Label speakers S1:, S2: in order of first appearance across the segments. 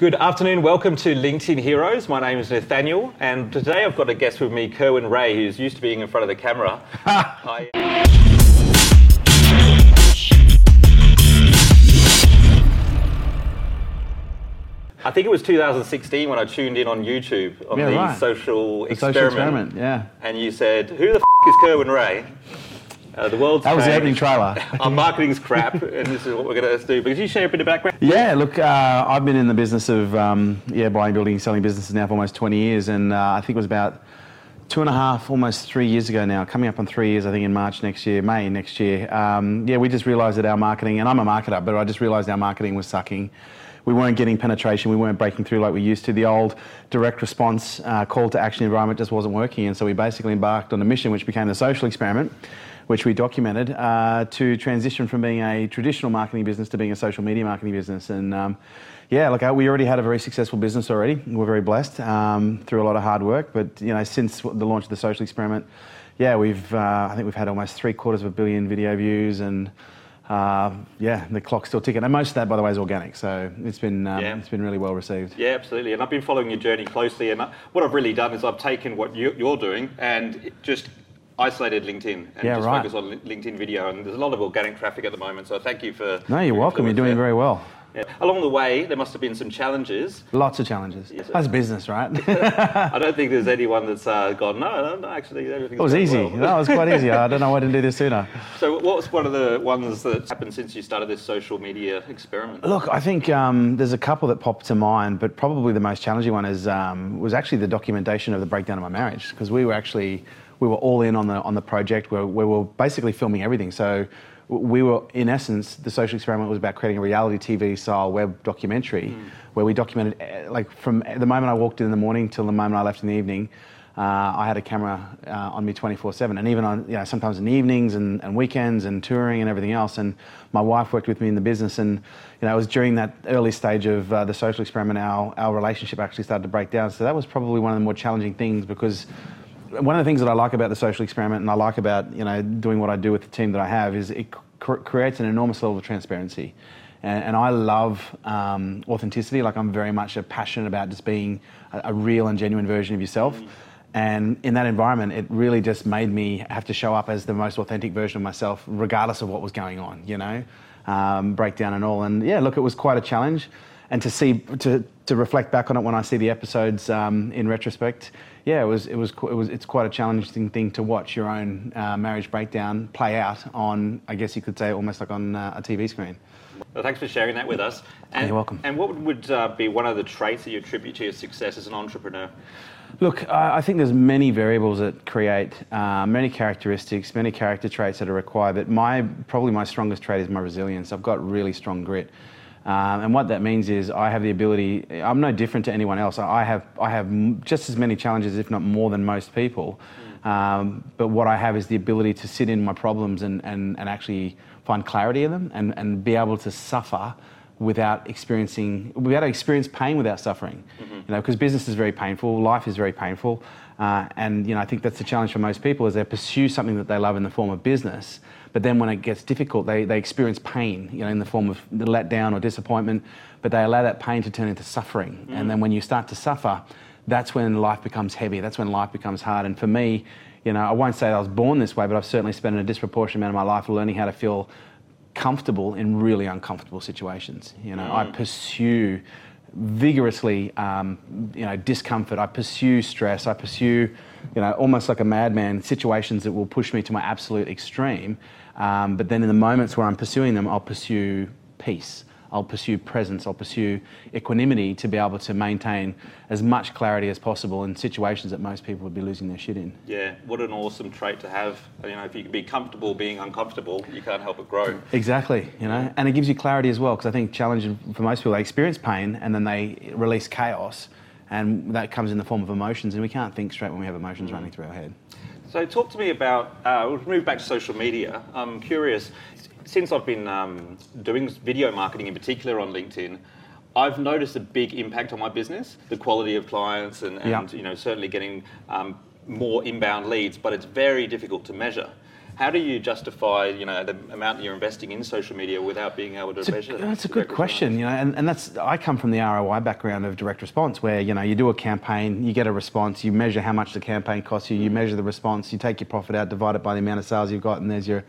S1: Good afternoon. Welcome to LinkedIn Heroes. My name is Nathaniel, and today I've got a guest with me, Kerwin Rae, who's used to being in front of the camera. I, I think it was 2016 when I tuned in on YouTube on
S2: Yeah,
S1: the
S2: right.
S1: social,
S2: The
S1: experiment,
S2: social experiment, yeah.
S1: And you said, "Who the f- is Kerwin Rae?" Uh, the world's
S2: That was the opening trailer.
S1: Our marketing's crap, and this is what we're going to do. But could you share a bit of background?
S2: Yeah, look, uh, I've been in the business of um, yeah buying, building, selling businesses now for almost 20 years, and uh, I think it was about two and a half, almost three years ago now, coming up on three years, I think in March next year, May next year. Um, yeah, we just realised that our marketing, and I'm a marketer, but I just realised our marketing was sucking. We weren't getting penetration, we weren't breaking through like we used to. The old direct response uh, call to action environment just wasn't working, and so we basically embarked on a mission which became the social experiment. which we documented, uh, to transition from being a traditional marketing business to being a social media marketing business. And um, yeah, look, uh, we already had a very successful business already. We're very blessed um, through a lot of hard work. But you know, since the launch of the social experiment, yeah, we've uh, I think we've had almost three quarters of a billion video views and. Uh, yeah, the clock's still ticking, and most of that, by the way, is organic. So it's been um,
S1: Yeah.
S2: it's been really well received.
S1: Yeah, absolutely. And I've been following your journey closely. And what I've really done is I've taken what you, you're doing and just isolated LinkedIn and
S2: Yeah,
S1: just
S2: right.
S1: focus on LinkedIn video. And there's a lot of organic traffic at the moment. So thank you for.
S2: No, you're welcome. You're doing very well.
S1: Yeah. Along the way, there must have been some challenges.
S2: Lots of challenges.
S1: Yes.
S2: That's business, right?
S1: I don't think there's anyone that's uh, gone, no, no, no, actually, everything's
S2: It was easy.
S1: well."
S2: No, it was quite easy. I don't know why I didn't do this sooner.
S1: So, what was one of the ones that's happened since you started this social media experiment?
S2: Look, I think um, there's a couple that pop to mind, but probably the most challenging one is um, was actually the documentation of the breakdown of my marriage because we were actually we were all in on the on the project where we were basically filming everything. So we were in essence the social experiment was about creating a reality TV style web documentary where we documented eh, like from the moment I walked in in the morning till the moment I left in the evening. Uh, I had a camera uh, on me 24/7, and even on you know sometimes in the evenings and, and weekends and touring and everything else. And my wife worked with me in the business, and you know it was during that early stage of uh, the social experiment our our relationship actually started to break down. So that was probably one of the more challenging things because one of the things that I like about the social experiment and I like about you know doing what I do with the team that I have is it cr- creates an enormous level of transparency. And, and I love um, authenticity. Like I'm very much uh, passionate about just being a, a real and genuine version of yourself. And in that environment, it really just made me have to show up as the most authentic version of myself, regardless of what was going on. You know, um, breakdown and all. And yeah, look, it was quite a challenge. And to see to, to reflect back on it when I see the episodes um, in retrospect, yeah, it was it was it was it's quite a challenging thing to watch your own uh, marriage breakdown play out on I guess you could say almost like on uh, a TV screen.
S1: Well, thanks for sharing that with us. And,
S2: You're welcome.
S1: And what would uh, be one of the traits that you attribute to your success as an entrepreneur?
S2: Look, I I think there's many variables that create uh, many characteristics, many character traits that are required. But my probably my strongest trait is my resilience. I've got really strong grit, um, and what that means is I have the ability. I'm no different to anyone else. I have I have just as many challenges, if not more, than most people. Um, but what I have is the ability to sit in my problems and, and, and actually find clarity in them and, and be able to suffer without experiencing, to experience pain without suffering. You know, because business is very painful, life is very painful, uh, and you know, I think that's the challenge for most people is they pursue something that they love in the form of business, but then when it gets difficult, they, they experience pain, you know, in the form of the letdown or disappointment, but they allow that pain to turn into suffering, and then when you start to suffer, that's when life becomes heavy. That's when life becomes hard. And for me, you know, I won't say I was born this way, but I've certainly spent a disproportionate amount of my life learning how to feel comfortable in really uncomfortable situations. You know, I pursue vigorously, um, you know, discomfort. I pursue stress. I pursue, you know, almost like a madman, situations that will push me to my absolute extreme. Um, but then in the moments where I'm pursuing them, I'll pursue peace. I'll pursue presence. I'll pursue equanimity to be able to maintain as much clarity as possible in situations that most people would be losing their shit in.
S1: Yeah, what an awesome trait to have. You know, if you can be comfortable being uncomfortable, you can't help but grow.
S2: Exactly, you know, and it gives you clarity as well because I think challenge for most people they experience pain and then they release chaos, and that comes in the form of emotions, and we can't think straight when we have emotions running through our head.
S1: So, talk to me about. Uh, we'll move back to social media. I'm curious. Since I've been um, doing video marketing in particular on LinkedIn, I've noticed a big impact on my business, the quality of clients, and, and
S2: Yeah.
S1: you know certainly getting um, more inbound leads. But it's very difficult to measure. How do you justify, you know, the amount that you're investing in social media without being able to
S2: It's a,
S1: measure?
S2: that's a good question,
S1: returns?
S2: you know, and, and that's I come from the ROI background of direct response, where you know you do a campaign, you get a response, you measure how much the campaign costs you, you measure the response, you take your profit out, divide it by the amount of sales you've got, and there's your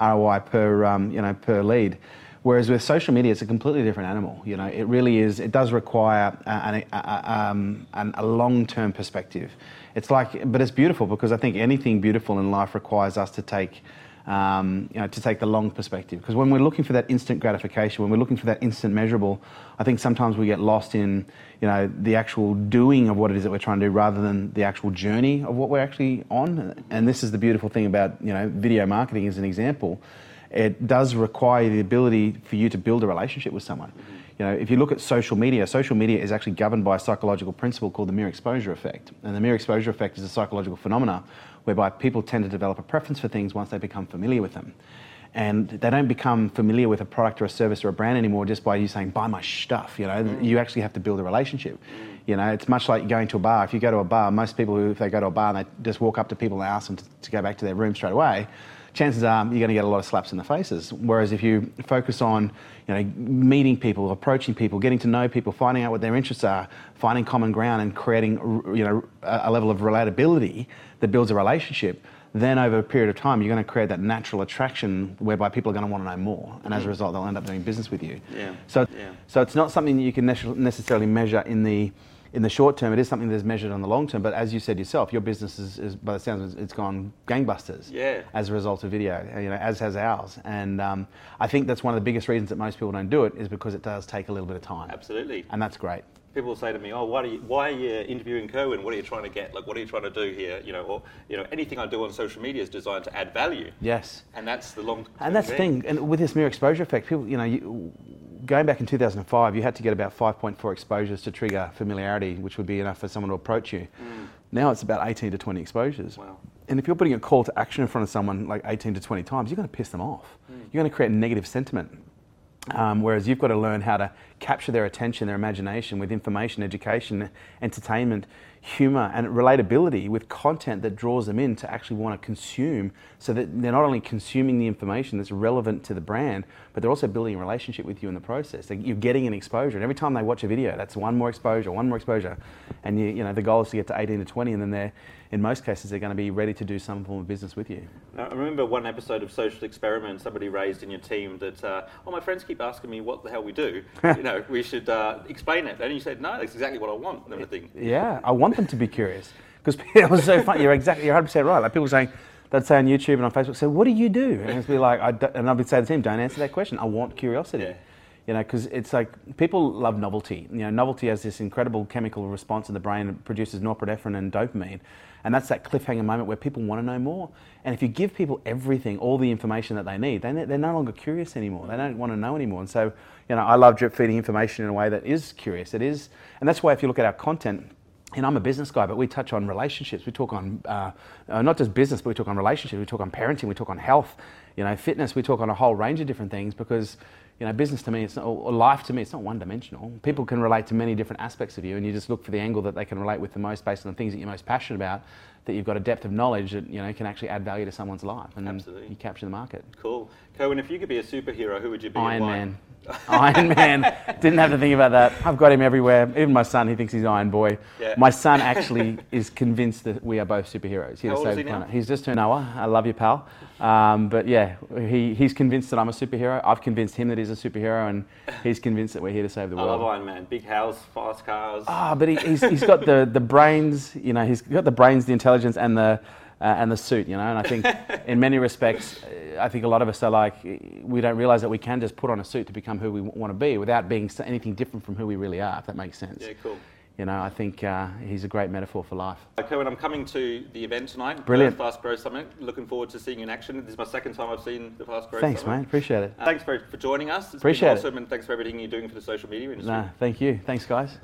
S2: ROI per um, you know per lead. Whereas with social media, it's a completely different animal. You know, it really is. It does require a, a, a, um, a long-term perspective. It's like, but it's beautiful because I think anything beautiful in life requires us to take um, you know, to take the long perspective. Because when we're looking for that instant gratification, when we're looking for that instant measurable, I think sometimes we get lost in, you know, the actual doing of what it is that we're trying to do rather than the actual journey of what we're actually on. And this is the beautiful thing about, you know, video marketing as an example. It does require the ability for you to build a relationship with someone. You know, if you look at social media, social media is actually governed by a psychological principle called the mere exposure effect. And the mere exposure effect is a psychological phenomena whereby people tend to develop a preference for things once they become familiar with them. And they don't become familiar with a product or a service or a brand anymore just by you saying, buy my stuff. You know, mm. you actually have to build a relationship. You know, it's much like going to a bar. If you go to a bar, most people who, if they go to a bar and they just walk up to people and ask them to, to go back to their room straight away, chances are you're going to get a lot of slaps in the faces. Whereas if you focus on, you know, meeting people, approaching people, getting to know people, finding out what their interests are, finding common ground, and creating, you know, a level of relatability that builds a relationship, then over a period of time you're going to create that natural attraction whereby people are going to want to know more, and as a mm. result they'll end up doing business with you.
S1: Yeah.
S2: So,
S1: Yeah.
S2: so it's not something that you can necessarily measure in the in the short term. It is something that's measured on the long term. But as you said yourself, your business is, is by the sounds of it, it's gone gangbusters.
S1: Yeah.
S2: As a result of video, you know, as has ours. And um, I think that's one of the biggest reasons that most people don't do it is because it does take a little bit of time.
S1: Absolutely.
S2: And that's great.
S1: People say to me, "Oh, why, you, why are you interviewing Kerwin? What are you trying to get? Like, what are you trying to do here? You know, or you know, anything I do on social media is designed to add value."
S2: Yes.
S1: And that's the long.
S2: And that's the thing. And with this mere exposure effect, people, you know, you, going back in 2005, you had to get about 5.4 exposures to trigger familiarity, which would be enough for someone to approach you. Now it's about 18 to 20 exposures.
S1: Wow.
S2: And if you're putting a call to action in front of someone like 18 to 20 times, you're going to piss them off. You're going to create negative sentiment. Um, whereas you've got to learn how to capture their attention, their imagination with information, education, entertainment, humor, and relatability with content that draws them in to actually want to consume so that they're not only consuming the information that's relevant to the brand, but they're also building a relationship with you in the process. You're getting an exposure. And every time they watch a video, that's one more exposure, one more exposure. And you, you know, the goal is to get to 18 to 20, and then they're, in most cases, they're going to be ready to do some form of business with you.
S1: Now, I remember one episode of Social Experiment. Somebody raised in your team that, uh, "Oh, my friends keep asking me what the hell we do. you know, we should uh, explain it." And you said, "No, that's exactly what I want." And everything.
S2: Yeah, I want them to be curious because it was so funny. You're exactly, you're 100 percent right. Like people saying, they'd say on YouTube and on Facebook, "So what do you do?" And it'd be like, I and I'd be saying to the team, "Don't answer that question. I want curiosity."
S1: Yeah.
S2: You know, because it's like people love novelty. You know, novelty has this incredible chemical response in the brain. It produces norepinephrine and dopamine, and that's that cliffhanger moment where people want to know more. And if you give people everything, all the information that they need, they're no longer curious anymore. They don't want to know anymore. And so, you know, I love drip feeding information in a way that is curious. It is, and that's why if you look at our content, and I'm a business guy, but we touch on relationships. We talk on uh, uh, not just business, but we talk on relationships. We talk on parenting. We talk on health, you know, fitness. We talk on a whole range of different things because, you know, business to me, it's not, or life to me, it's not one dimensional. People can relate to many different aspects of you, and you just look for the angle that they can relate with the most based on the things that you're most passionate about. That you've got a depth of knowledge that you know can actually add value to someone's life, and then
S1: Absolutely.
S2: you capture the market.
S1: Cool. Kerwin, if you could be a superhero, who would you be?
S2: Iron? Man. Iron Man. Didn't have to think about that. I've got him everywhere. Even my son, he thinks he's Iron Boy.
S1: Yeah.
S2: My son actually is convinced that we are both superheroes here
S1: How
S2: to
S1: old is
S2: save
S1: he
S2: the
S1: now?
S2: planet. He's just turned Noah. I love you, pal. Um, but yeah, he, he's convinced that I'm a superhero. I've convinced him that he's a superhero, and he's convinced that we're here to save the world.
S1: I love Iron Man. Big house, fast cars.
S2: Ah, but he, he's, he's got the, the brains, you know, he's got the brains, the intelligence, and the uh, and the suit, you know. And I think, in many respects, uh, I think a lot of us are like, we don't realize that we can just put on a suit to become who we want to be without being anything different from who we really are. If that makes sense.
S1: Yeah, cool.
S2: You know, I think uh, he's a great metaphor for life.
S1: Uh, Kerwin, I'm coming to the event tonight.
S2: Brilliant.
S1: the Fast Growth Summit. Looking forward to seeing you in action. This is my second time I've seen the Fast Growth
S2: Thanks,
S1: Summit.
S2: mate. Appreciate it.
S1: Uh, thanks for, for joining us. It's
S2: Appreciate it.
S1: been awesome, and thanks for everything you're doing for the social media industry.
S2: No, thank you. Thanks, guys.